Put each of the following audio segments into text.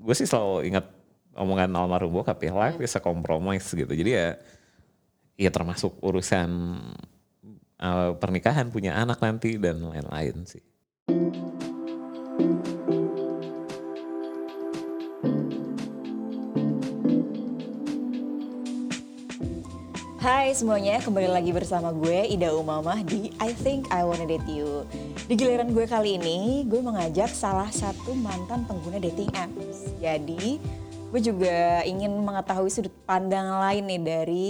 gue sih selalu ingat omongan almarhum bokap ya life is a compromise gitu. Jadi ya ya termasuk urusan uh, pernikahan punya anak nanti dan lain-lain sih Hai semuanya, kembali lagi bersama gue Ida Umamah di I Think I Wanna Date You. Di giliran gue kali ini, gue mengajak salah satu mantan pengguna dating apps. Jadi, gue juga ingin mengetahui sudut pandang lain nih dari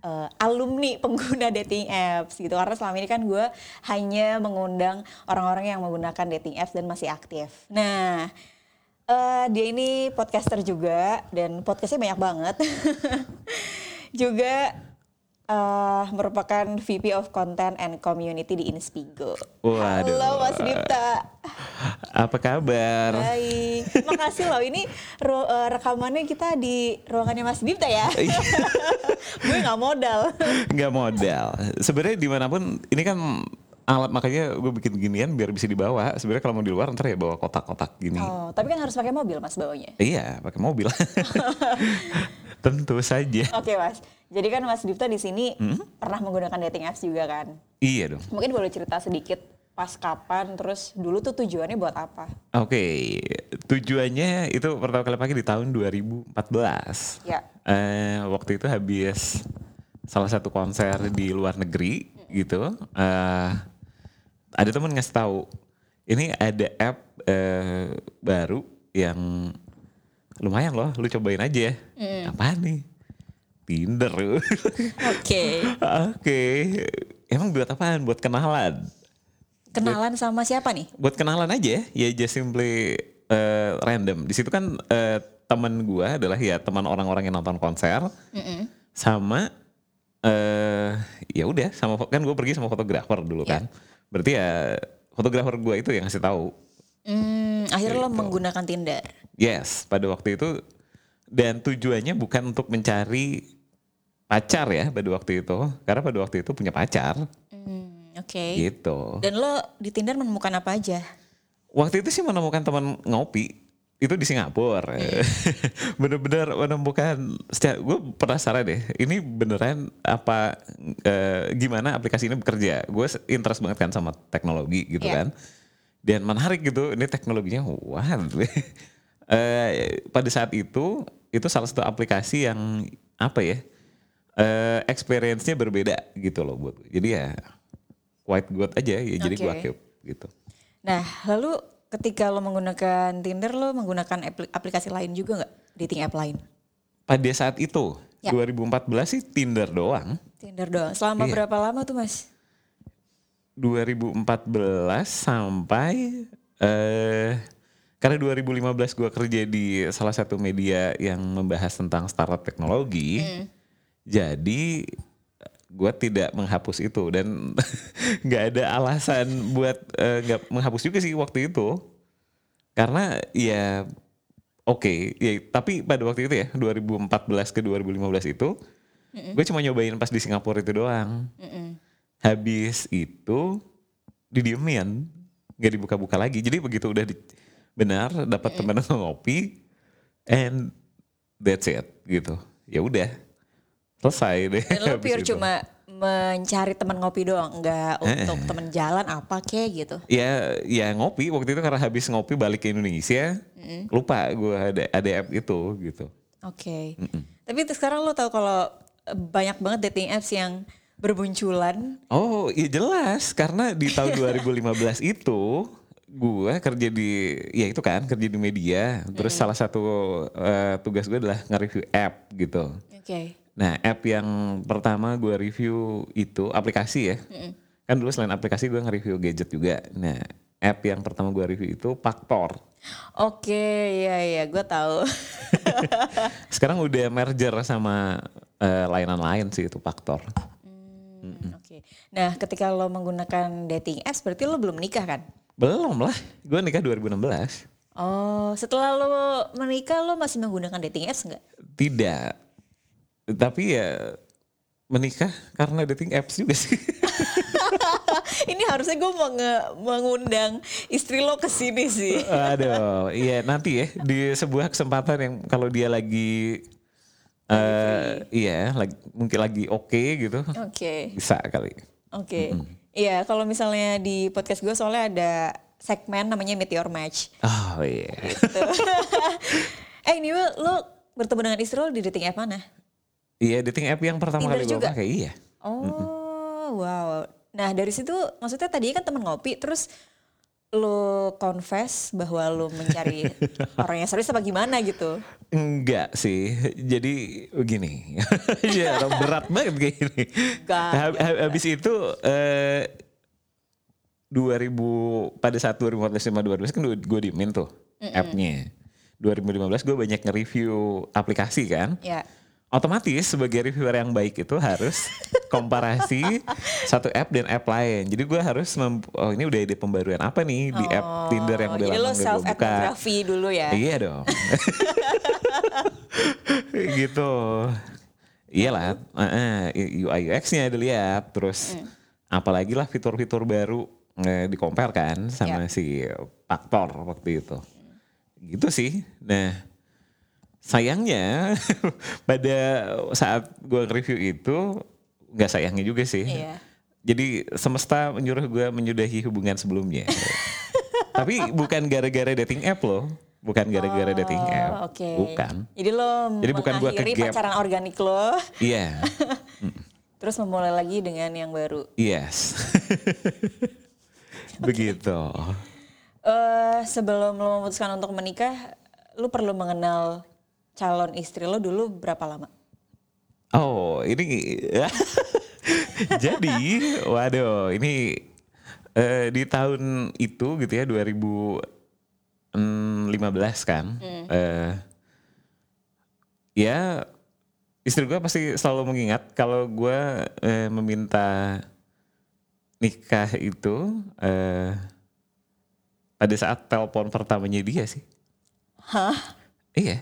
uh, alumni pengguna dating apps gitu. Karena selama ini kan gue hanya mengundang orang-orang yang menggunakan dating apps dan masih aktif. Nah, uh, dia ini podcaster juga dan podcastnya banyak banget. juga uh, merupakan VP of Content and Community di Inspigo. Waduh. Halo Mas Dipta. apa kabar Baik. Makasih loh ini uh, rekamannya kita di ruangannya Mas Dipta ya. Gue nggak modal. nggak modal sebenarnya di mana pun ini kan alat makanya gue bikin ginian biar bisa dibawa sebenarnya kalau mau di luar ntar ya bawa kotak-kotak gini Oh, tapi kan harus pakai mobil Mas bawanya. iya pakai mobil tentu saja Oke Mas. Jadi kan Mas Dipta di sini pernah menggunakan dating apps juga kan. iya dong Mungkin boleh cerita sedikit pas kapan terus dulu tuh tujuannya buat apa? Oke, tujuannya itu pertama kali pakai di tahun 2014. Ya. Eh, waktu itu habis salah satu konser di luar negeri gitu. Eh, ada temen ngasih tahu, ini ada app eh, baru yang lumayan loh, lu cobain aja. Apaan nih? Tinder. Oke. Oke, emang buat apaan? Buat kenalan Kenalan sama siapa nih? buat kenalan aja ya just simply uh, random di situ kan uh, teman gua adalah ya teman orang-orang yang nonton konser sama eh ya udah sama kan gue pergi sama fotografer dulu kan berarti ya fotografer gua itu yang ngasih tahu Hmm, akhirnya lo menggunakan Tinder. Yes pada waktu itu dan tujuannya bukan untuk mencari pacar ya pada waktu itu karena pada waktu itu punya pacar Hmm, Oke. gitu Dan lo di Tinder menemukan apa aja? Waktu itu sih menemukan teman ngopi itu di Singapura. Bener-bener menemukan. Gue penasaran deh. Ini beneran apa? eh, gimana aplikasi ini bekerja? Gue interest banget kan sama teknologi gitu Iya. kan. Dan menarik gitu. Ini teknologinya wah. Eh, pada saat itu itu salah satu aplikasi yang apa ya? eh experience-nya berbeda gitu loh buat. Jadi ya quite good aja ya. Jadi gue Oke. keep gitu. Nah, lalu ketika lo menggunakan Tinder, lo menggunakan apli- aplikasi lain juga nggak? Dating app lain? pada saat itu Ya. 2014 sih Tinder doang. Tinder doang. Selama Iya. berapa lama tuh mas? 2014 sampai eh karena 2015 gua kerja di salah satu media yang membahas tentang startup teknologi. Jadi gua tidak menghapus itu dan nggak ada alasan buat eh, nggak menghapus juga sih waktu itu. Karena ya oke, ya tapi pada waktu itu ya 2014 ke 2015 itu gue cuma nyobain pas di Singapura itu doang. Habis itu didiemin, nggak dibuka-buka lagi. Jadi begitu udah di- benar dapat teman ngopi, and that's it gitu. Ya udah selesai deh. Dan lo pure itu. cuma mencari teman ngopi doang, nggak untuk teman jalan apa kek gitu. Ya, ya ngopi waktu itu karena habis ngopi balik ke Indonesia, lupa gue ada ada app itu gitu. Oke. Tapi terus sekarang lo tahu kalau eh, banyak banget dating apps yang berbunculan. Oh, iya jelas karena di tahun 2015 itu gue kerja di ya itu kan kerja di media. Terus salah satu eh, tugas gue adalah nge-review app gitu. Oke. Nah, app yang pertama gue review itu aplikasi ya. Kan dulu selain aplikasi gue nge-review gadget juga. Nah, app yang pertama gue review itu Paktor. Oke, iya iya, gue tahu. Sekarang udah merger sama eh, layanan lain sih itu Paktor. Hmm, Oke. Nah, ketika lo menggunakan dating apps, berarti lo belum menikah kan? Belum lah, gue nikah 2016. Oh, setelah lo menikah lo masih menggunakan dating apps nggak? Tidak. Tapi ya menikah karena dating apps juga sih. Ini harusnya gue menge- mengundang istri lo ke sini sih. Aduh, iya nanti ya di sebuah kesempatan yang kalau dia lagi eh iya, lagi, mungkin lagi oke gitu, Oke, bisa kali. Oke. Iya, kalau misalnya di podcast gue soalnya ada segmen namanya Meteor Match. Oh iya. eh ini lo bertemu dengan istri lo di dating app mana? Iya, dating app yang pertama Tinder kali gue pakai iya. Oh, wow. Nah dari situ maksudnya tadinya kan temen ngopi terus lo confess bahwa lo mencari orang yang serius apa gimana gitu. Enggak sih, jadi begini, ya berat banget kayak gini. Enggak, Hab- hab- Habis itu eh 2000 pada saat 2014 sama 2012 kan gue diemin tuh appnya. 2015 gue banyak nge-review aplikasi kan. Ya. Otomatis sebagai reviewer yang baik itu harus komparasi satu app dan app lain. Jadi gue harus mem- oh ini udah ada pembaruan apa nih di app Tinder yang Oh, udah lama gue self buka. dulu ya. Iya dong. gitu. Iyalah, uh, UI UX-nya dilihat, terus Hmm. apalagi lah fitur-fitur baru eh, kan sama Ya. si Faktor waktu itu. Gitu sih. Nah, sayangnya pada saat gue review itu nggak sayangnya juga sih. Iya. Jadi semesta menyuruh gue menyudahi hubungan sebelumnya. Tapi bukan gara-gara dating app loh. Bukan gara-gara dating app. Oh, Oke. Bukan. Jadi lo Jadi bukan gua ke gap. pacaran organik lo, Iya. terus memulai lagi dengan yang baru. Yes. Begitu. eh sebelum lo memutuskan untuk menikah, lo perlu mengenal calon istri lo dulu berapa lama? Oh, ini jadi waduh, ini eh, di tahun itu gitu ya 2015 kan. Eh, ya istri gue pasti selalu mengingat kalau gue eh, meminta nikah itu eh, pada saat telepon pertamanya dia sih. Hah? Iya,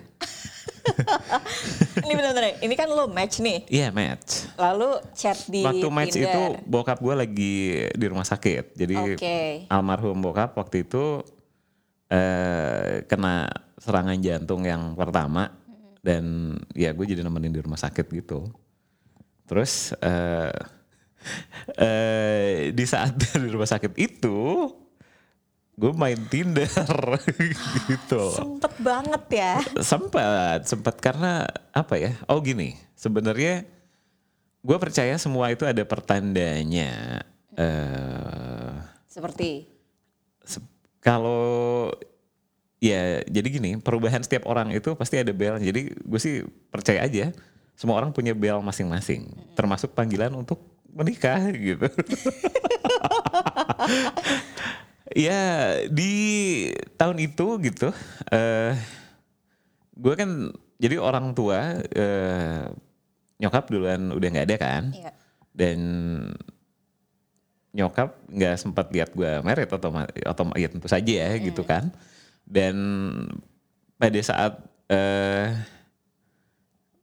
ini benar-benar, ini kan lo match nih, iya match. lalu chat di waktu match Tinder. itu bokap gue lagi di rumah sakit. Jadi Oke. almarhum bokap waktu itu eh, kena serangan jantung yang pertama dan ya gue jadi nemenin di rumah sakit gitu. Terus eh, eh, di saat di rumah sakit itu gue main Tinder gitu. Sempet banget ya. Sempat, sempat karena apa ya? Oh gini, sebenarnya gue percaya semua itu ada pertandanya. eh Seperti, se- kalau ya jadi gini, perubahan setiap orang itu pasti ada bel. Jadi gue sih percaya aja, semua orang punya bel masing-masing, termasuk panggilan untuk menikah gitu. ya di tahun itu gitu, eh gue kan jadi orang tua eh, nyokap duluan udah nggak ada kan, Iya. dan nyokap nggak sempat lihat gue merit atau atau ya tentu saja ya gitu kan, dan pada saat eh,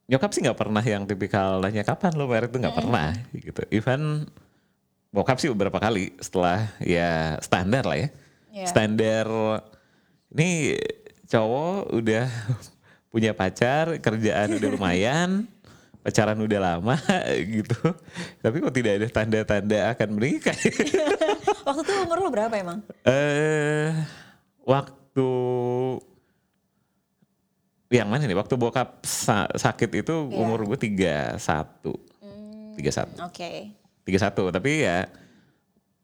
nyokap sih nggak pernah yang tipikal nanya kapan lo merit tuh nggak pernah gitu, even bokap sih beberapa kali setelah ya standar lah ya. Iya. Standar ini cowok udah punya pacar, kerjaan udah lumayan, pacaran udah lama gitu. Tapi kok tidak ada tanda-tanda akan menikah. waktu itu umur lo berapa emang? Eh waktu yang mana nih? Waktu bokap sa- sakit itu Iya. umur gue 31. 31. Oke. 31 tapi ya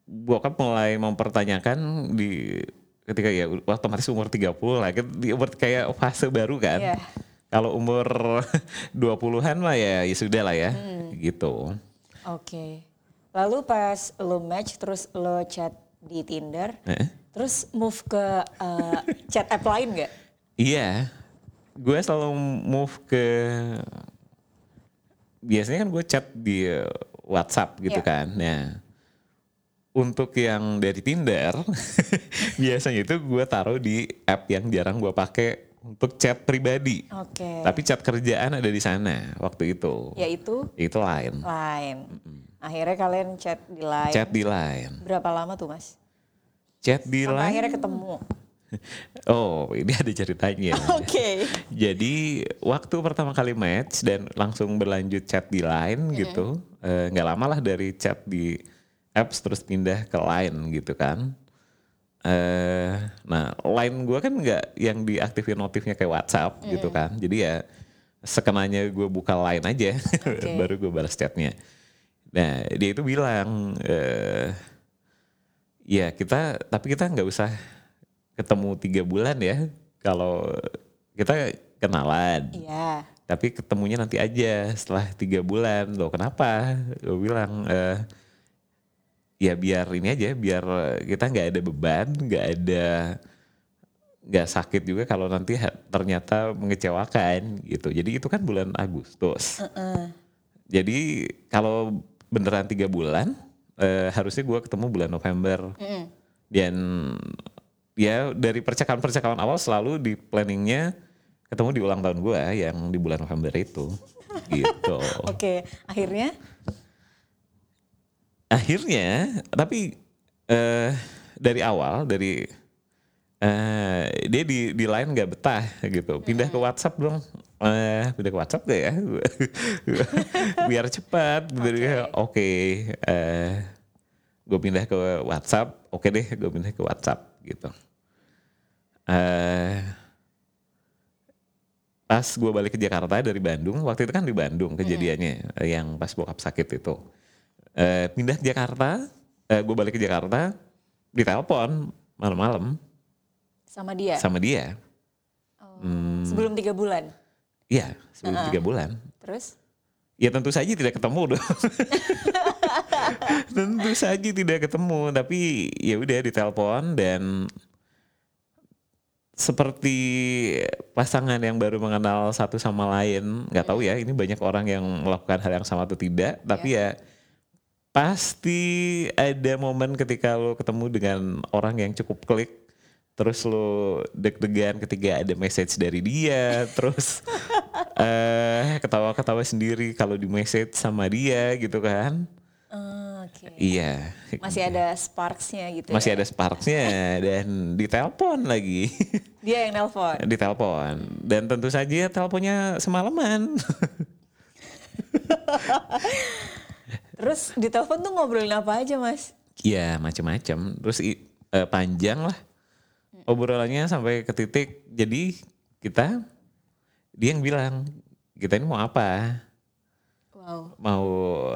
bokap mulai mempertanyakan di ketika ya otomatis umur 30 lah kan di umur kayak fase baru kan. Iya. kalau umur 20-an mah ya ya sudah lah ya gitu. Oke. Lalu pas lo match terus lo chat di Tinder, Eh, terus move ke eh, chat app lain nggak? iya. Gue selalu move ke biasanya kan gue chat di WhatsApp gitu Iya. kan nah untuk yang dari Tinder biasanya itu gue taruh di app yang jarang gue pakai untuk chat pribadi Oke. tapi chat kerjaan ada di sana waktu itu Yaitu itu lain lain. Akhirnya kalian chat di line. chat di line. Berapa lama tuh mas? Chat di line. akhirnya ketemu. Oh, ini ada ceritanya. Oke. Jadi waktu pertama kali match dan langsung berlanjut chat di line gitu, eh, nggak lama lah dari chat di apps terus pindah ke line gitu kan. Eh, nah line gue kan nggak yang diaktifin notifnya kayak WhatsApp gitu kan. Jadi ya sekenanya gue buka line aja, baru gue balas chatnya. Nah dia itu bilang, eh, ya kita tapi kita nggak usah ketemu tiga bulan ya kalau kita kenalan. Iya. tapi ketemunya nanti aja setelah tiga bulan. Loh kenapa? Gue bilang eh, ya biar ini aja biar kita nggak ada beban nggak ada nggak sakit juga kalau nanti ternyata mengecewakan gitu. Jadi itu kan bulan Agustus. Jadi kalau beneran tiga bulan eh, harusnya gue ketemu bulan November. Dan ya dari percakapan-percakapan awal selalu di planningnya ketemu di ulang tahun gue yang di bulan November itu. Gitu. Oke. Akhirnya? Akhirnya tapi eh dari awal dari eh dia di di line nggak betah gitu. Pindah ke WhatsApp dong. Eh pindah ke WhatsApp gak ya? Biar cepat. Oke. Eh gue pindah ke WhatsApp. Oke deh gue pindah ke WhatsApp gitu eh pas gue balik ke Jakarta dari Bandung waktu itu kan di Bandung kejadiannya eh, yang pas bokap sakit itu eh pindah ke Jakarta eh, gue balik ke Jakarta ditelepon malam-malam sama dia. sama dia Oh, Sebelum tiga bulan. iya sebelum tiga bulan Terus? Ya tentu saja tidak ketemu dong. tentu saja tidak ketemu, tapi ya udah ditelepon dan seperti pasangan yang baru mengenal satu sama lain, nggak tahu ya ini banyak orang yang melakukan hal yang sama atau tidak, tapi ya pasti ada momen ketika lo ketemu dengan orang yang cukup klik terus lo deg-degan ketika ada message dari dia terus eh ketawa-ketawa sendiri kalau di message sama dia gitu kan. Oh, Oke. iya Masih ada sparksnya gitu masih ya? ada sparksnya dan ditelepon lagi Dia yang nelpon. ditelepon dan tentu saja teleponnya semalaman Terus di telepon tuh ngobrolin apa aja mas? Iya macam-macam. Terus eh, panjang lah obrolannya sampai ke titik. Jadi kita dia yang bilang kita ini mau apa? Wow. Mau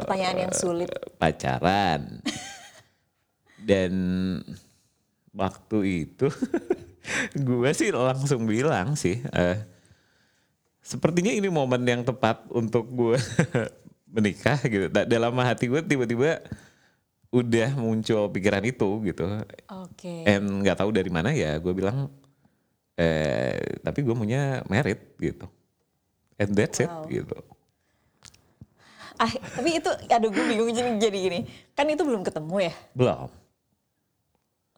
Pertanyaan yang sulit. eh, pacaran. Dan waktu itu gue sih langsung bilang sih. eh, sepertinya ini momen yang tepat untuk gue menikah gitu. Da- Dalam hati gue tiba-tiba udah muncul pikiran itu gitu. Oke. And nggak tahu dari mana ya gue bilang eh tapi gue maunya merit gitu. And that's Wow. it gitu. Ah, tapi itu aduh gue bingung jadi, jadi gini. Kan itu belum ketemu ya? Belum.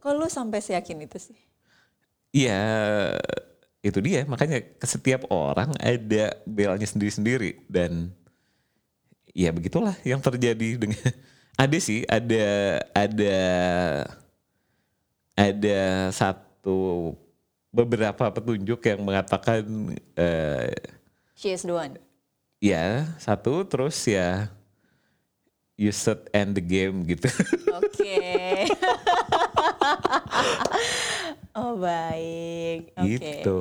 Kok lu sampai seyakin itu sih? Iya itu dia makanya ke setiap orang ada belanya sendiri-sendiri dan ya begitulah yang terjadi dengan ada sih ada ada ada satu beberapa petunjuk yang mengatakan eh, She is the one. Ya satu terus ya you should end the game gitu Oke. oh baik. Oke. gitu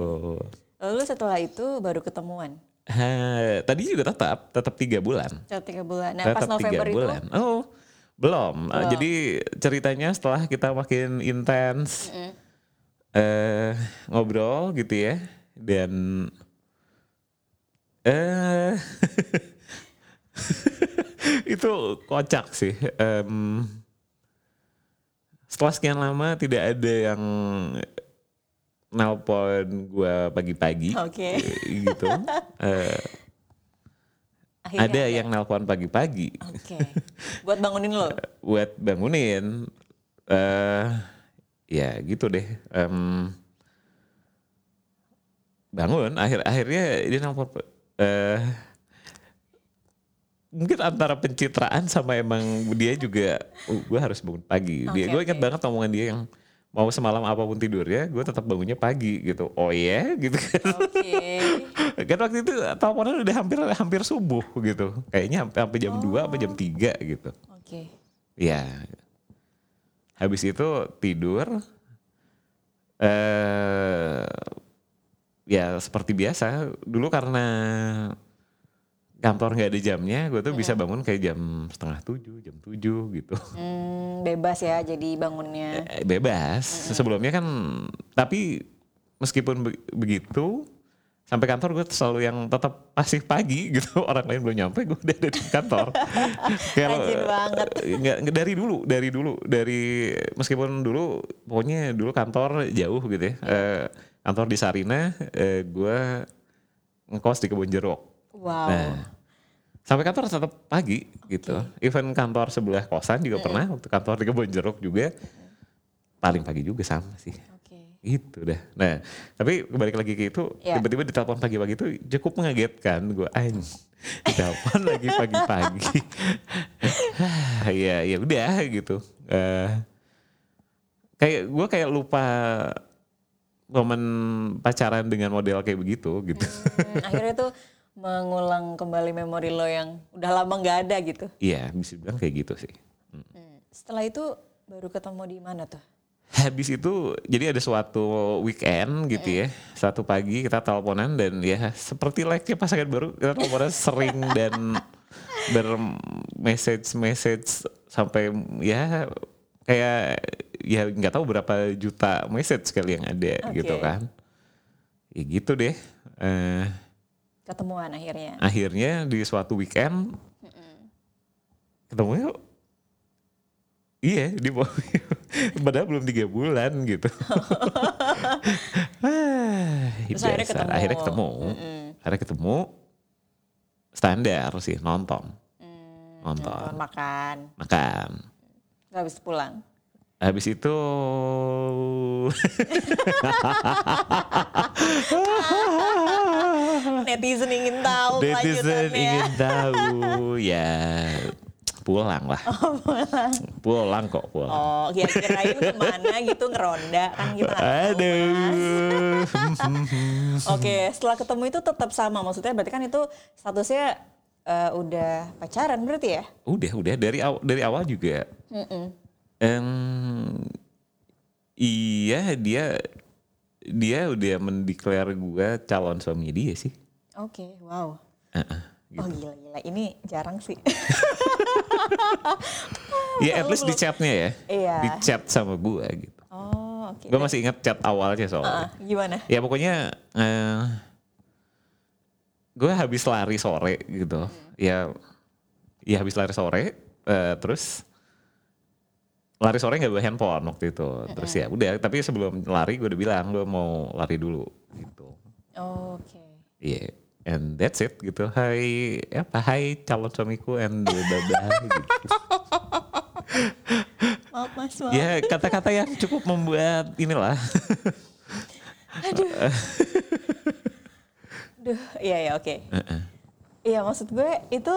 Lalu setelah itu baru ketemuan. Ha, tadi juga tetap tetap tiga bulan Setelah tiga bulan. Nah pas tetap November itu. oh belum Ah, Belum. jadi ceritanya setelah kita makin intens eh ngobrol gitu ya dan eh. Itu kocak sih. Em, setelah sekian lama tidak ada yang nelpon gue pagi-pagi Oke. gitu. Eh, Akhirnya ada yang nelpon pagi-pagi. Oke. Buat bangunin lo. buat bangunin. Eh ya gitu deh. Em, bangun. Akhir akhirnya dia nelpon eh mungkin antara pencitraan sama emang dia juga oh, gue harus bangun pagi. Dia Oke, gue ingat banget omongan dia yang mau semalam apa pun tidurnya, gue tetap bangunnya pagi gitu. Oh iya gitu kan. Oke. kan waktu itu teleponan udah hampir hampir subuh gitu. Kayaknya sampai sampai jam 2 sampai jam 3 gitu. Oke. Ya. Habis itu tidur eh ya seperti biasa. Dulu karena kantor nggak ada jamnya, gue tuh bisa bangun kayak jam setengah tujuh, jam tujuh gitu. Hmm, bebas ya jadi bangunnya. Eh, Bebas. Sebelumnya kan, tapi meskipun be- begitu, sampai kantor gue selalu yang tetap masih pagi gitu. Orang lain belum nyampe, gue udah ada di kantor. Rajin banget. Nggak, nggak, dari dulu, dari dulu, dari meskipun dulu pokoknya dulu kantor jauh gitu ya. Eh, kantor di Sarina, eh, gue ngekos di Kebun Jeruk. Wow. Nah, sampai kantor tetap pagi gitu. Even kantor sebelah kosan juga pernah, waktu kantor di Kebun Jeruk juga paling pagi juga sama sih. Oke. Gitu dah. Nah, tapi balik lagi ke itu, Ya. tiba-tiba ditelepon pagi-pagi itu cukup mengagetkan. Gue anj, ditelepon lagi pagi-pagi. ya, ya udah gitu. Eh, kayak gue kayak lupa momen pacaran dengan model kayak begitu gitu. Hmm, akhirnya tuh mengulang kembali memori lo yang udah lama nggak ada gitu. Iya, bisa bilang kayak gitu sih. Hmm. Setelah itu baru ketemu di mana tuh? Habis itu jadi ada suatu weekend gitu ya. Satu pagi kita teleponan dan ya seperti like pasangan baru kita teleponan sering dan bermessage-message sampai ya kayak ya nggak tahu berapa juta message kali yang ada Oke. gitu kan. Ya gitu deh. Eh, Ketemuan akhirnya. akhirnya di suatu weekend ketemu yuk. Iya di. Padahal belum tiga bulan gitu. Ah, Terus akhirnya biasa. ketemu. Akhirnya ketemu. Mm-mm. Akhirnya ketemu. Standar sih nonton. Hmm, Nonton. nonton, makan. Makan. Habis pulang. Habis itu Netizen ingin tahu netizen ingin tahu ya pulang lah. pulang. kok pulang. Oh, kira kirain ke mana gitu ngeronda kan Mas. Aduh. Oke, setelah ketemu itu tetap sama. Maksudnya berarti kan itu statusnya eh, udah pacaran berarti ya? Udah, udah dari awal dari awal juga. Em, iya dia dia udah mendeklar gue calon suami dia sih. Oke, wow. Heeh, Oh gitu. gila-gila, ini jarang sih. Ya at least di chatnya ya, Iya. di chat sama gue gitu. Oh, oke. Gue masih ingat chat awalnya soalnya. Ah, gimana? Ya pokoknya eh, gue habis lari sore gitu. Ya ya habis lari sore eh, terus lari sore nggak bawa handphone waktu itu. Terus ya udah tapi sebelum lari gue udah bilang gue mau lari dulu gitu. Oke. Iya. And that's it gitu. Hai apa hai calon suamiku and blah blah gitu. Maaf mas, maaf. Ya kata-kata yang cukup membuat inilah. Duh, iya ya oke. Iya maksud gue itu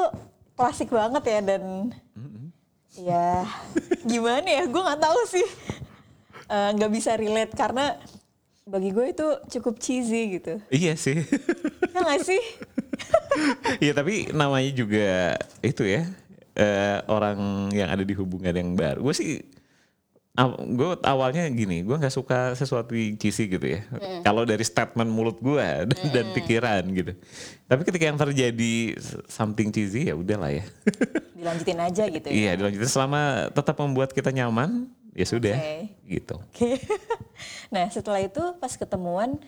klasik banget ya dan ya gimana ya gue nggak tahu sih Eh, nggak bisa relate karena bagi gue itu cukup cheesy gitu. iya sih. Ya nggak sih? Iya tapi namanya juga itu ya eh, orang yang ada di hubungan yang baru. Gue sih, gue awalnya gini, gue nggak suka sesuatu cheesy gitu ya. Kalau dari statement mulut gue dan, dan pikiran gitu. Tapi ketika yang terjadi something cheesy ya udahlah ya. Dilanjutin aja gitu ya. iya, dilanjutin selama tetap membuat kita nyaman, ya sudah Oke. gitu. Oke. nah setelah itu pas ketemuan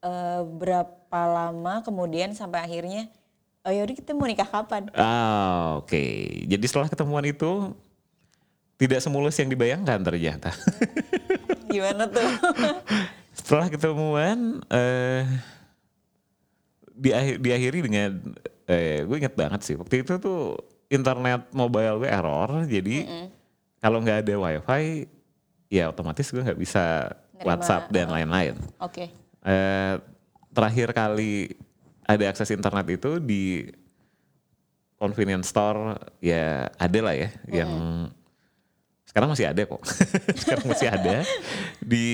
eh, berapa lama kemudian sampai akhirnya oh yaudah kita mau nikah kapan? Ah, oke. Jadi setelah ketemuan itu tidak semulus yang dibayangkan ternyata. Gimana tuh? setelah ketemuan eh diakhir, diakhiri dengan eh gue inget banget sih waktu itu tuh internet mobile gue error jadi kalau nggak ada wifi ya otomatis gue nggak bisa Nerima, WhatsApp dan lain-lain. Oke. Eh, terakhir kali ada akses internet itu di convenience store ya ada lah ya yang sekarang masih ada kok. sekarang masih ada di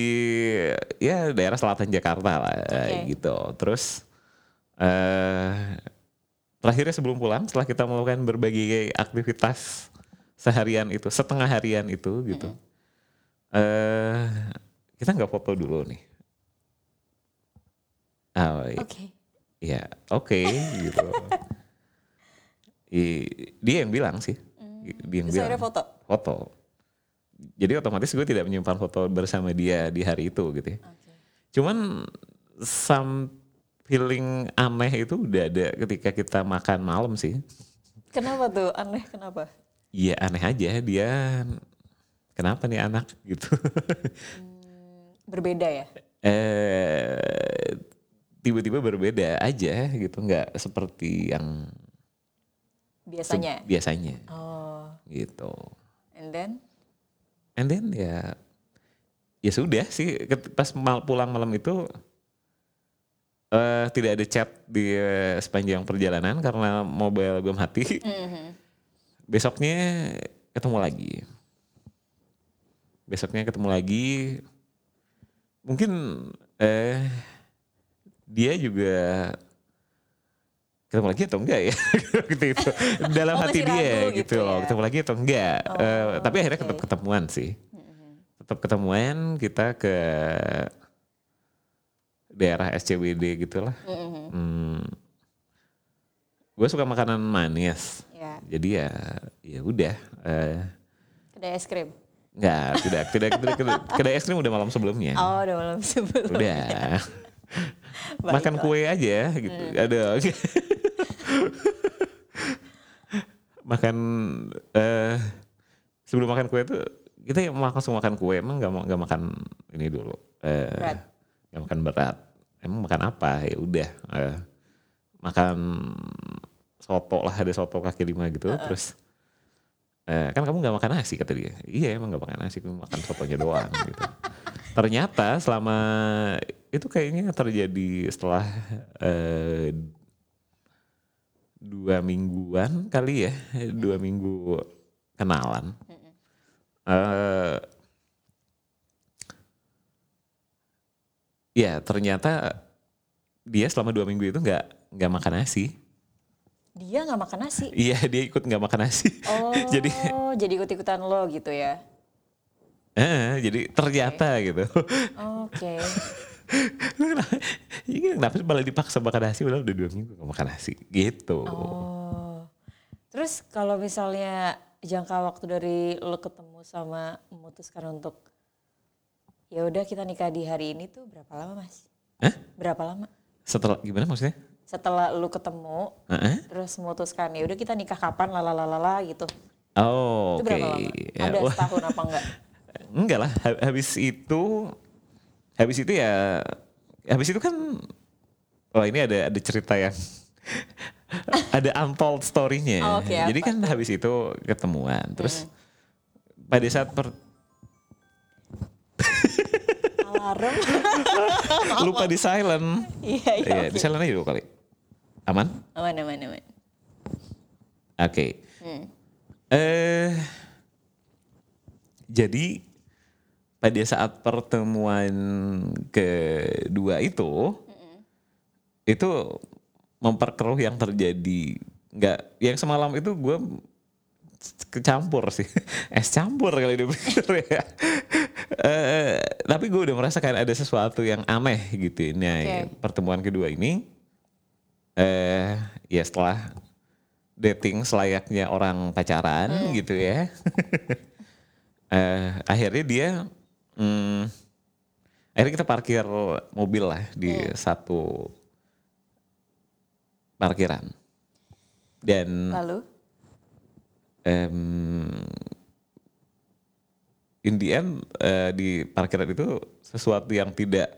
ya daerah selatan Jakarta lah Oke. gitu. Terus eh terakhirnya sebelum pulang setelah kita melakukan berbagai aktivitas seharian itu, setengah harian itu gitu. eh kita nggak foto dulu nih. Ah, Oke. ya oke gitu. I- dia yang bilang sih. Dia yang Terus bilang foto. foto. Jadi otomatis gue tidak menyimpan foto bersama dia di hari itu gitu ya. Oke. Cuman some feeling aneh itu udah ada ketika kita makan malam sih. Kenapa tuh? Aneh kenapa? Iya aneh aja dia kenapa nih anak gitu. Berbeda ya? eh tiba-tiba berbeda aja gitu nggak seperti yang se- Biasanya. biasanya Oh, gitu. and then? And then ya ya sudah sih pas mal- pulang malam itu eh tidak ada chat di eh, sepanjang perjalanan karena mobile gue mati. Mhm. Besoknya ketemu lagi. Besoknya ketemu lagi. Mungkin eh dia juga ketemu lagi atau enggak ya? Gitu itu dalam Oh, hati dia gitu, gitu loh ya. ketemu lagi atau enggak? Eh, tapi akhirnya tetap oke. ketemuan sih. Mhm. tetap ketemuan kita ke daerah SCBD gitulah. Mhm. hmm, gue suka makanan manis. Ya, jadi ya ya udah eh, kedai es krim. nggak tidak tidak tidak kedai, kedai es krim udah malam sebelumnya. Oh, udah malam sebelum. udah. Makan kue aja gitu. Ada makan eh sebelum makan kue tuh kita yang langsung makan kue emang nggak mau nggak makan ini dulu eh Berat. nggak makan berat. Emang makan apa? Ya udah eh, makan soto lah ada soto kaki lima gitu terus eh, kan kamu nggak makan nasi kata dia. Iya emang nggak makan nasi cuma makan sotonya doang gitu. Ternyata selama itu kayaknya terjadi setelah eh, dua mingguan kali ya dua minggu kenalan eh ya ternyata dia selama dua minggu itu nggak nggak makan nasi Dia nggak makan nasi. iya dia ikut nggak makan nasi Oh, jadi jadi ikut-ikutan lo gitu ya? eh, jadi ternyata gitu Oke. Ini kenapa malah dipaksa makan nasi udah udah dua minggu gak makan nasi gitu. Oh. Terus kalau misalnya jangka waktu dari lo ketemu sama memutuskan untuk ya udah kita nikah di hari ini tuh berapa lama mas? Hah? Berapa lama? Setelah gimana maksudnya? Setelah lu ketemu, Heeh. terus memutuskan ya udah kita nikah kapan lalalalala gitu. Oh, Itu oke. berapa lama? Ya, Ada wah, setahun apa enggak? enggak lah, ha- habis itu habis itu ya habis itu kan oh ini ada ada cerita yang ada untold story-nya. Oh, oke, Jadi apa kan habis itu ketemuan. Terus pada saat per, Alarm. lupa di silent. Iya, iya. Iya, oke. di silent aja dulu kali. Aman? Aman, aman, aman. Oke. Hmm. Eh jadi pada saat pertemuan kedua itu itu memperkeruh yang terjadi. Nggak yang semalam itu gue kecampur sih. Es campur kali dia pikir ya. Eh, tapi gue udah merasa kayak ada sesuatu yang aneh gitu nah Oke. pertemuan kedua ini. Eh ya setelah dating selayaknya orang pacaran gitu ya. Eh akhirnya dia hmm, akhirnya kita parkir mobil lah di satu parkiran dan Lalu? em, in the end eh, di parkiran itu sesuatu yang tidak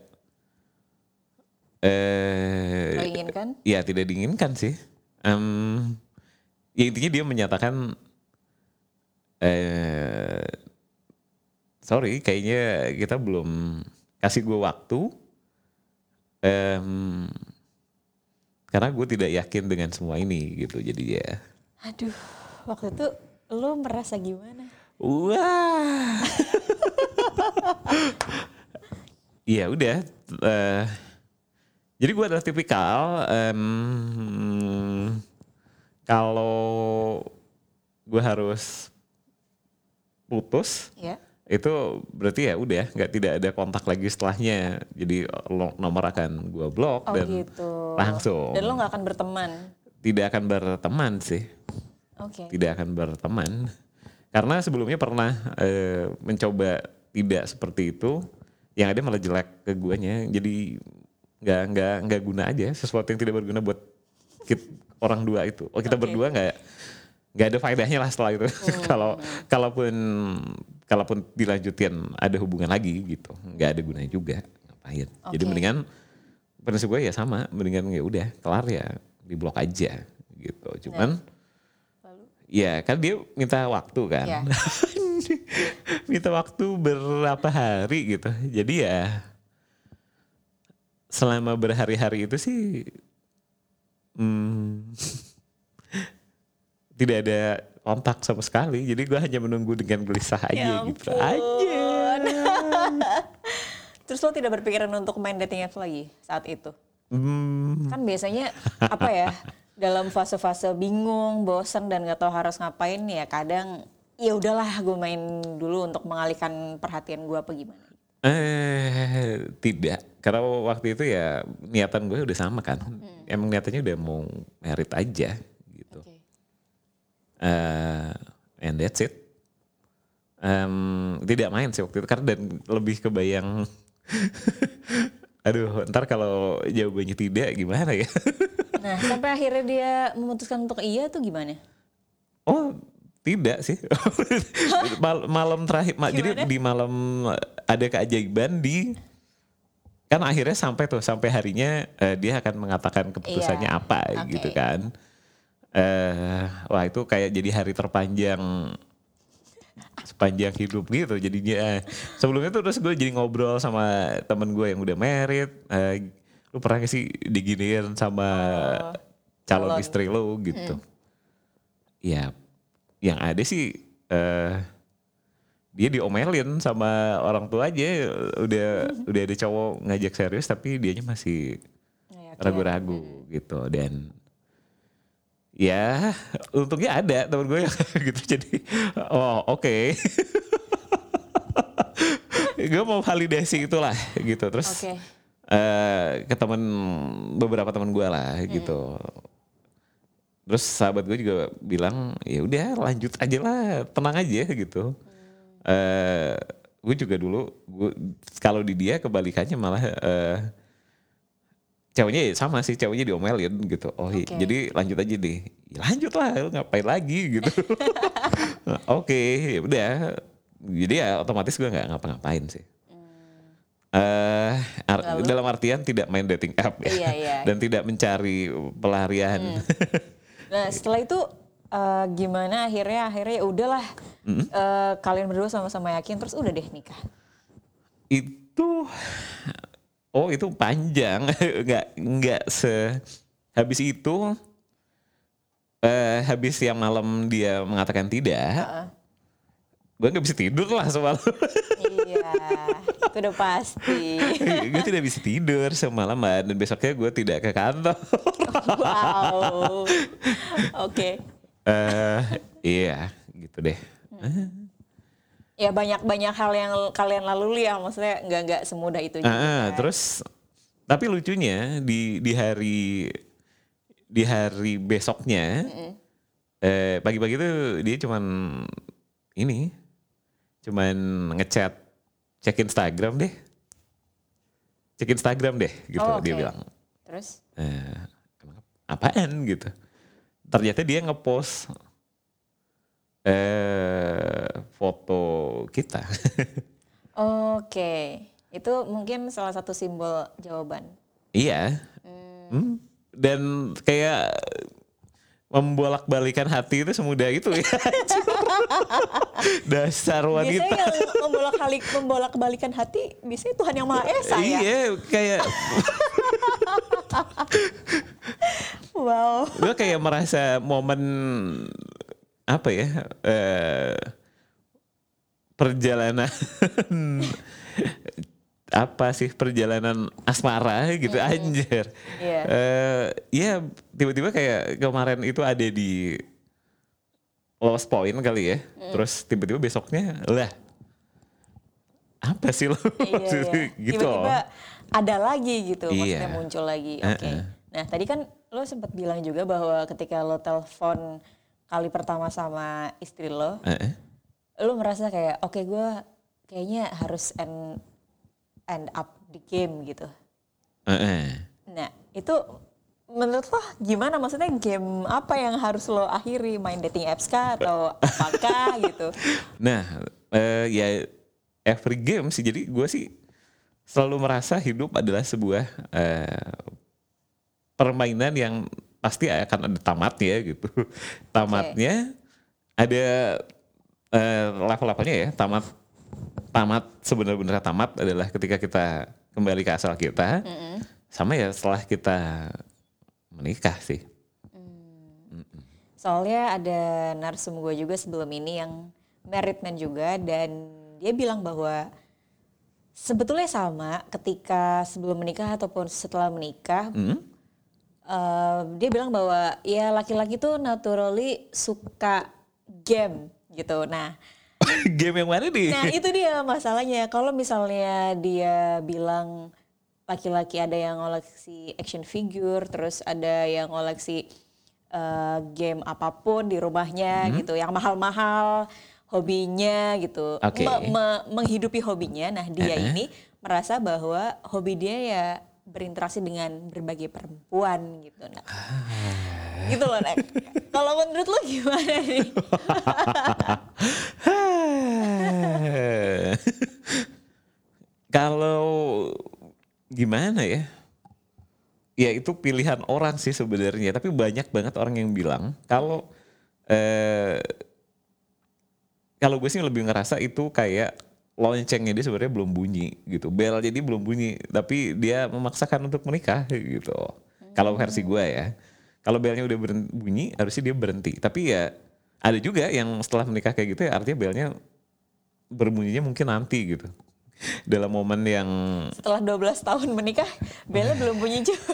eh inginkan? ya tidak diinginkan sih Em, ya intinya dia menyatakan eh sorry kayaknya kita belum kasih gue waktu Em, karena gue tidak yakin dengan semua ini gitu jadi ya Aduh, waktu itu lu merasa gimana? Wah. Iya udah. eh, jadi gue adalah tipikal em, kalau gue harus putus Ya. Itu berarti ya udah nggak tidak ada kontak lagi setelahnya. Jadi lo- nomor akan gue blok Oh dan gitu. langsung. Dan lu nggak akan berteman. tidak akan berteman sih. Oke. tidak akan berteman karena sebelumnya pernah eh, mencoba tidak seperti itu yang ada malah jelek ke guanya jadi nggak nggak nggak guna aja sesuatu yang tidak berguna buat kit- orang dua itu oh kita Oke. berdua nggak nggak ada faedahnya lah setelah itu kalau kalaupun kalaupun dilanjutin ada hubungan lagi gitu nggak ada gunanya juga ngapain jadi Oke. mendingan prinsip gue ya sama mendingan ya udah kelar ya diblok aja gitu cuman Lalu? Ya kan dia minta waktu kan. Iya. minta waktu berapa hari gitu. Jadi ya selama berhari-hari itu sih hmm, tidak ada kontak sama sekali. Jadi gue hanya menunggu dengan gelisah aja Ya gitu. Aja. Terus lo tidak berpikiran untuk main dating apps lagi saat itu? Hmm, Kan biasanya apa ya? Dalam fase-fase bingung, bosen dan gak tahu harus ngapain ya kadang ya udahlah gue main dulu untuk mengalihkan perhatian gue apa gimana. eh tidak. Karena waktu itu ya niatan gue udah sama kan. Emang niatannya udah mau merit aja. Eh, and that's it. Em, tidak main sih waktu itu karena dan lebih kebayang. Aduh, ntar kalau jawabannya tidak gimana ya? Nah sampai akhirnya dia memutuskan untuk iya tuh gimana? oh, tidak sih. Mal- malam terakhir, ma- jadi Gimana? di malam ada keajaiban di kan akhirnya sampai tuh sampai harinya eh, dia akan mengatakan keputusannya Iya, apa oke. gitu kan. Eh, wah itu kayak jadi hari terpanjang sepanjang hidup gitu jadinya. Sebelumnya tuh terus gue jadi ngobrol sama temen gue yang udah married. Eh, lu pernah gak sih diginiin sama calon, calon. istri lu gitu? Ya, yang ada sih eh dia diomelin sama orang tua aja udah udah ada cowok ngajak serius tapi dianya masih ragu-ragu gitu dan ya untungnya ada temen gue. Yang gitu jadi oh oke. Gue mau validasi itulah gitu. Terus Oke. eh ke temen beberapa teman gue lah gitu. Terus sahabat gue juga bilang ya udah lanjut aja lah tenang aja gitu. Eh gue juga dulu gue kalau di dia kebalikannya malah eh ceweknya ya sama sih ceweknya diomelin gitu. Oh i- Oke. jadi lanjut aja deh. Ya lanjut lah ngapain lagi gitu. Oke ya udah. Jadi ya otomatis gue nggak ngapa-ngapain sih. Eh ar- dalam artian tidak main dating app ya. Iya, iya. dan tidak mencari pelarian. Nah setelah itu eh, gimana akhirnya? Akhirnya ya udahlah. Eh, kalian berdua sama-sama yakin terus udah deh nikah. itu oh itu panjang nggak nggak se habis itu eh habis yang malam dia mengatakan tidak gue nggak bisa tidur lah semalam iya itu udah pasti. gue tidak bisa tidur semalaman dan besoknya gue tidak ke kantor Wow. Oke. eh iya gitu deh Ya banyak-banyak hal yang kalian lalui ya maksudnya nggak nggak semudah itu juga. Ah, kan. terus tapi lucunya di di hari di hari besoknya eh pagi-pagi itu dia cuman ini cuman ngechat cek Instagram deh cek Instagram deh gitu Oh, dia oke. bilang Terus? eh, apaan gitu ternyata dia ngepost eh foto kita Oke. Itu mungkin salah satu simbol jawaban. Iya. Hmm. Dan kayak membolak-balikan hati itu semudah itu ya. Dasar wanita. Biasanya yang membolak balik membolak balikan hati biasanya Tuhan yang Maha Esa ya. Iya, kayak wow. gue kayak merasa momen apa ya eh, perjalanan apa sih perjalanan asmara gitu anjir Iya. Eh, ya tiba-tiba kayak kemarin itu ada di lost point kali ya terus tiba-tiba besoknya lah apa sih lo Iya, iya. gitu Tiba-tiba ada lagi gitu, maksudnya Iya. muncul lagi. Oke. Eh-eh. Nah tadi kan lo sempat bilang juga bahwa ketika lo telepon kali pertama sama istri lo, Eh, lo merasa kayak oke gue kayaknya harus end end up di game gitu. Eh. Nah itu menurut lo gimana? Maksudnya game apa yang harus lo akhiri? Main dating apps kah atau apakah gitu? Nah, eh, ya every game sih. Jadi gue sih selalu merasa hidup adalah sebuah eh, permainan yang pasti akan ada tamatnya gitu. Tamatnya ada eh, level-levelnya ya. Tamat tamat sebenar-benar tamat adalah ketika kita kembali ke asal kita. Sama ya setelah kita menikah sih. Soalnya ada narsum gue juga sebelum ini yang married man juga dan dia bilang bahwa sebetulnya sama ketika sebelum menikah ataupun setelah menikah. Hmm? Eh, dia bilang bahwa ya laki-laki tuh naturally suka game gitu. Nah, game yang mana nih? nah itu dia masalahnya. Kalau misalnya dia bilang laki-laki ada yang ngoleksi action figure, terus ada yang ngoleksi eh, game apa pun di rumahnya gitu, yang mahal-mahal, hobinya gitu, Oke. Me- me- menghidupi hobinya. Nah dia ini merasa bahwa hobi dia ya berinteraksi dengan berbagai perempuan gitu. Nah, gitu loh. Nak. Kalau menurut lo gimana nih? Kalau gimana ya? Ya itu pilihan orang sih sebenarnya. Tapi banyak banget orang yang bilang kalau eh, kalau gue sih lebih ngerasa itu kayak loncengnya dia sebenarnya belum bunyi gitu. Bel jadi belum bunyi, tapi dia memaksakan untuk menikah gitu. Kalau versi gue ya. Kalau belnya udah beren- bunyi, harusnya dia berhenti. Tapi ya ada juga yang setelah menikah kayak gitu ya artinya belnya berbunyinya mungkin nanti gitu. Dalam momen yang Setelah 12 tahun menikah, Bella belum bunyi juga.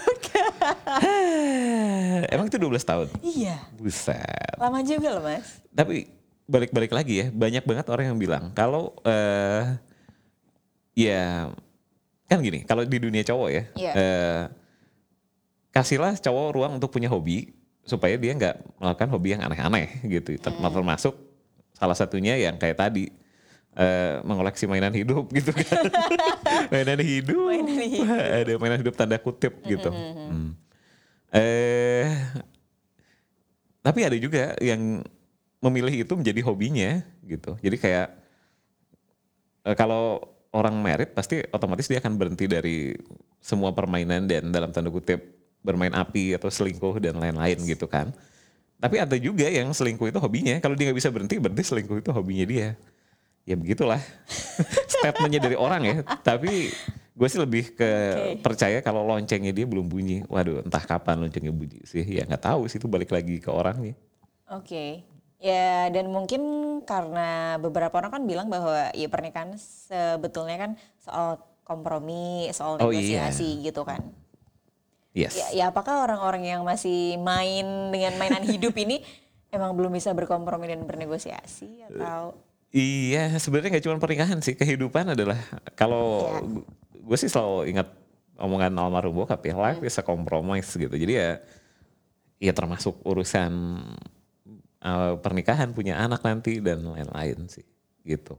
emang itu 12 tahun. iya, Buset. lama juga loh mas. Tapi balik-balik lagi ya, banyak banget orang yang bilang kalau eh ya kan gini, kalau di dunia cowok ya, Iya. eh, kasihlah cowok ruang untuk punya hobi supaya dia nggak melakukan hobi yang aneh-aneh gitu. Ter- Termasuk salah satunya yang kayak tadi eh, mengoleksi mainan hidup gitu kan. mainan hidup. Mainan hidup. Ada mainan hidup tanda kutip gitu. Hmm. Eh tapi ada juga yang memilih itu menjadi hobinya gitu. Jadi kayak eh, kalau orang merit pasti otomatis dia akan berhenti dari semua permainan dan dalam tanda kutip bermain api atau selingkuh dan lain-lain gitu kan. Tapi ada juga yang selingkuh itu hobinya. Kalau dia nggak bisa berhenti, berarti selingkuh itu hobinya dia. Ya begitulah statementnya dari orang ya. Tapi gue sih lebih ke Oke. percaya kalau loncengnya dia belum bunyi. Waduh, entah kapan loncengnya bunyi sih. Ya nggak tahu sih itu balik lagi ke orangnya. Oke. Ya dan mungkin karena beberapa orang kan bilang bahwa ya pernikahan sebetulnya kan soal kompromi, soal Oh, iya. negosiasi gitu kan. Yes. Ya, ya apakah orang-orang yang masih main dengan mainan hidup ini emang belum bisa berkompromi dan bernegosiasi atau Iya, sebenarnya nggak cuma pernikahan sih, kehidupan adalah kalau gue sih selalu ingat omongan almarhum bokap ya, life is a compromise gitu. Jadi ya, ya termasuk urusan uh, pernikahan, punya anak nanti dan lain-lain sih, gitu.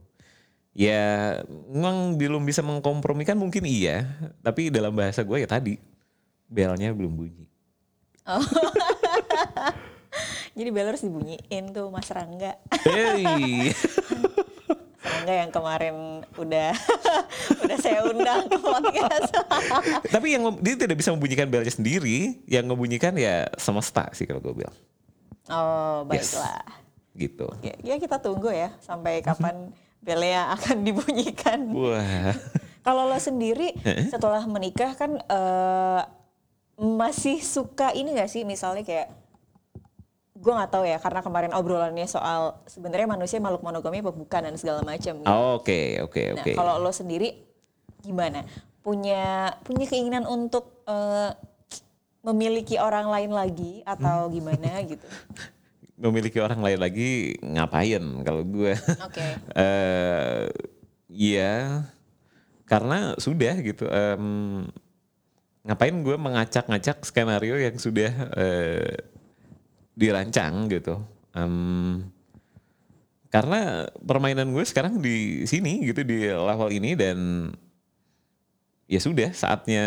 Ya, memang belum bisa mengkompromikan mungkin iya, tapi dalam bahasa gue ya tadi belnya belum bunyi. jadi bel harus dibunyiin tuh Mas Rangga. Hey. Rangga yang kemarin udah udah saya undang ke podcast. Tapi yang dia tidak bisa membunyikan belnya sendiri, yang ngebunyikan ya semesta sih kalau gue bilang. Oh, Yes. baiklah. Gitu. Ya, ya kita tunggu ya sampai kapan belnya akan dibunyikan. Wah. Kalau lo sendiri setelah menikah kan eh, masih suka ini gak sih misalnya kayak gue nggak tahu ya karena kemarin obrolannya soal sebenarnya manusia makhluk monogami apa bukan dan segala macam. Gitu. Oh, Oke oke Nah, oke. kalau lo sendiri gimana? Punya punya keinginan untuk eh, memiliki orang lain lagi atau gimana gitu? Memiliki orang lain lagi ngapain kalau gue? Oke. eh Iya, karena sudah gitu. em, ngapain gue mengacak-ngacak skenario yang sudah eh, dirancang gitu. Em, karena permainan gue sekarang di sini gitu di level ini dan ya sudah saatnya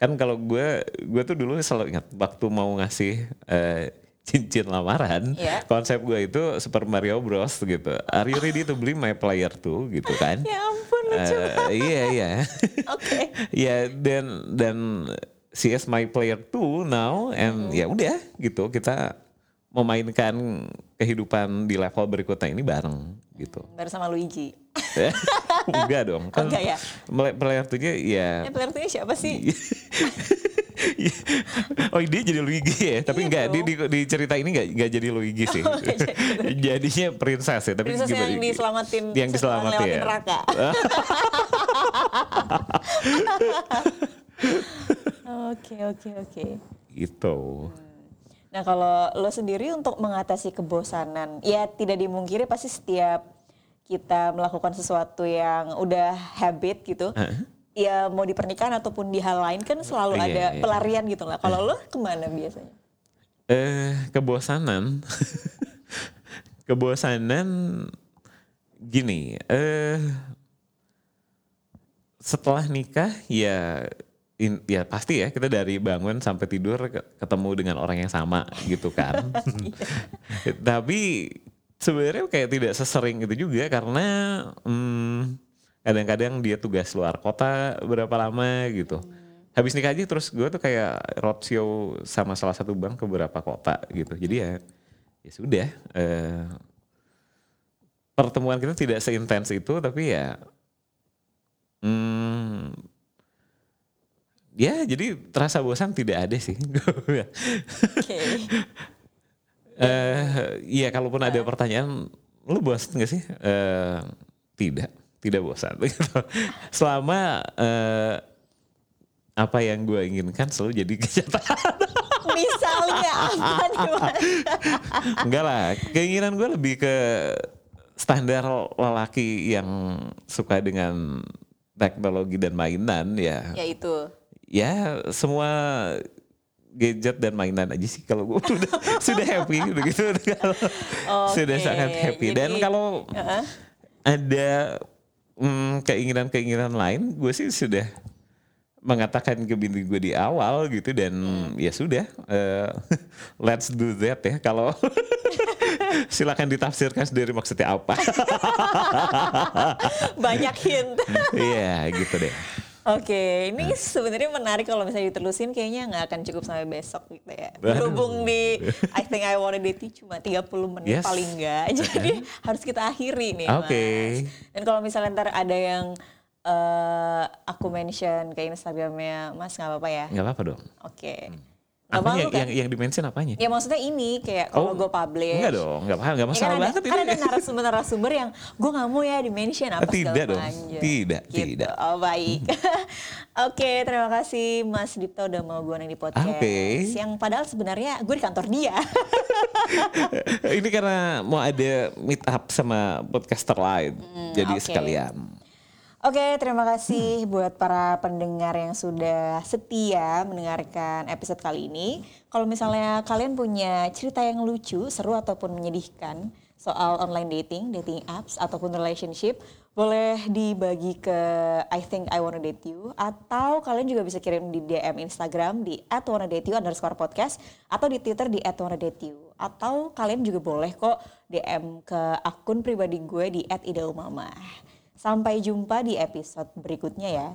kan kalau gue gue tuh dulu selalu ingat waktu mau ngasih eh, cincin lamaran Iya. konsep gue itu Super Mario Bros gitu are you ready to beli my player tuh gitu kan Ya ampun lucu. Eh, iya iya Oke. ya dan dan is my player too now and ya udah gitu kita memainkan kehidupan di level berikutnya ini bareng gitu. Bersama Luigi. enggak dong kan enggak ya? player tuhnya ya. Ya player tuh siapa sih? oh dia jadi Luigi ya? Tapi Iya enggak di, di, di cerita ini enggak enggak jadi Luigi sih. Oh, jadinya princess ya tapi Princess gimana- yang diselamatin yang diselamatin ya? neraka. Oke oke oke. gitu Nah kalau lo sendiri untuk mengatasi kebosanan, ya tidak dimungkiri pasti setiap kita melakukan sesuatu yang udah habit gitu, ya mau di pernikahan ataupun di hal lain kan selalu Iya, ada iya. pelarian gitu lah. Kalau lo ke mana biasanya? eh kebosanan kebosanan gini eh setelah nikah ya in- ya pasti ya kita dari bangun sampai tidur ke- ketemu dengan orang yang sama gitu kan. Tapi sebenarnya kayak tidak sesering itu juga karena hmm, kadang-kadang dia tugas luar kota berapa lama gitu. Habis nikah aja terus gue tuh kayak roadshow sama salah satu bank ke beberapa kota gitu. Jadi ya ya sudah eh, pertemuan kita tidak seintens itu tapi ya hmm, ya jadi terasa bosan tidak ada sih Oke. Eh, iya, kalaupun ada pertanyaan, lu bosan gak sih? Eh, tidak, tidak bosan. Selama eh, apa yang gue inginkan selalu jadi kenyataan. Misalnya apa nih Mas? Enggak lah, keinginan gue lebih ke standar lelaki yang suka dengan teknologi dan mainan ya. Ya itu. Ya semua gadget dan mainan aja sih kalau gue udah sudah happy udah gitu kalau sudah sangat happy dan jadi- kalau Heeh. ada mm, keinginan-keinginan lain gue sih sudah mengatakan ke bini gue di awal gitu dan Hmm. ya sudah eh, let's do that ya kalau silakan ditafsirkan sendiri maksudnya apa Banyak hint. iya gitu deh Oke, ini Hmm. sebenarnya menarik kalau misalnya diterusin kayaknya nggak akan cukup sampai besok gitu ya. Berhubung di I think I wanna date you cuma 30 menit Yes. paling enggak. Jadi harus kita akhiri nih Oke. Mas. Dan kalau misalnya ntar ada yang eh, aku mention ke Instagramnya Mas nggak apa-apa ya? nggak apa-apa dong Oke. Nggak apanya malu kan? yang yang dimention apanya Ya maksudnya ini kayak kalau Oh, gue publish. Enggak dong, enggak paham, enggak Ya masalah kan ada, banget kan ini. ada narasumber-narasumber yang gue nggak mau ya di mention apa Tidak segala dong, macam. tidak, Gitu. tidak. Oh baik. Oke, terima kasih Mas Dipto udah mau gue di podcast. Oke. Yang padahal sebenarnya gue di kantor dia. ini karena mau ada meet up sama podcaster lain, jadi Hmm, oke. sekalian. Oke, terima kasih buat para pendengar yang sudah setia mendengarkan episode kali ini. Kalau misalnya kalian punya cerita yang lucu, seru ataupun menyedihkan soal online dating, dating apps ataupun relationship, boleh dibagi ke I think I wanna date you atau kalian juga bisa kirim di DM Instagram di @wannadateyu underscore podcast atau di Twitter di @wannadateyu atau kalian juga boleh kok DM ke akun pribadi gue di @idaumamah. Sampai jumpa di episode berikutnya ya.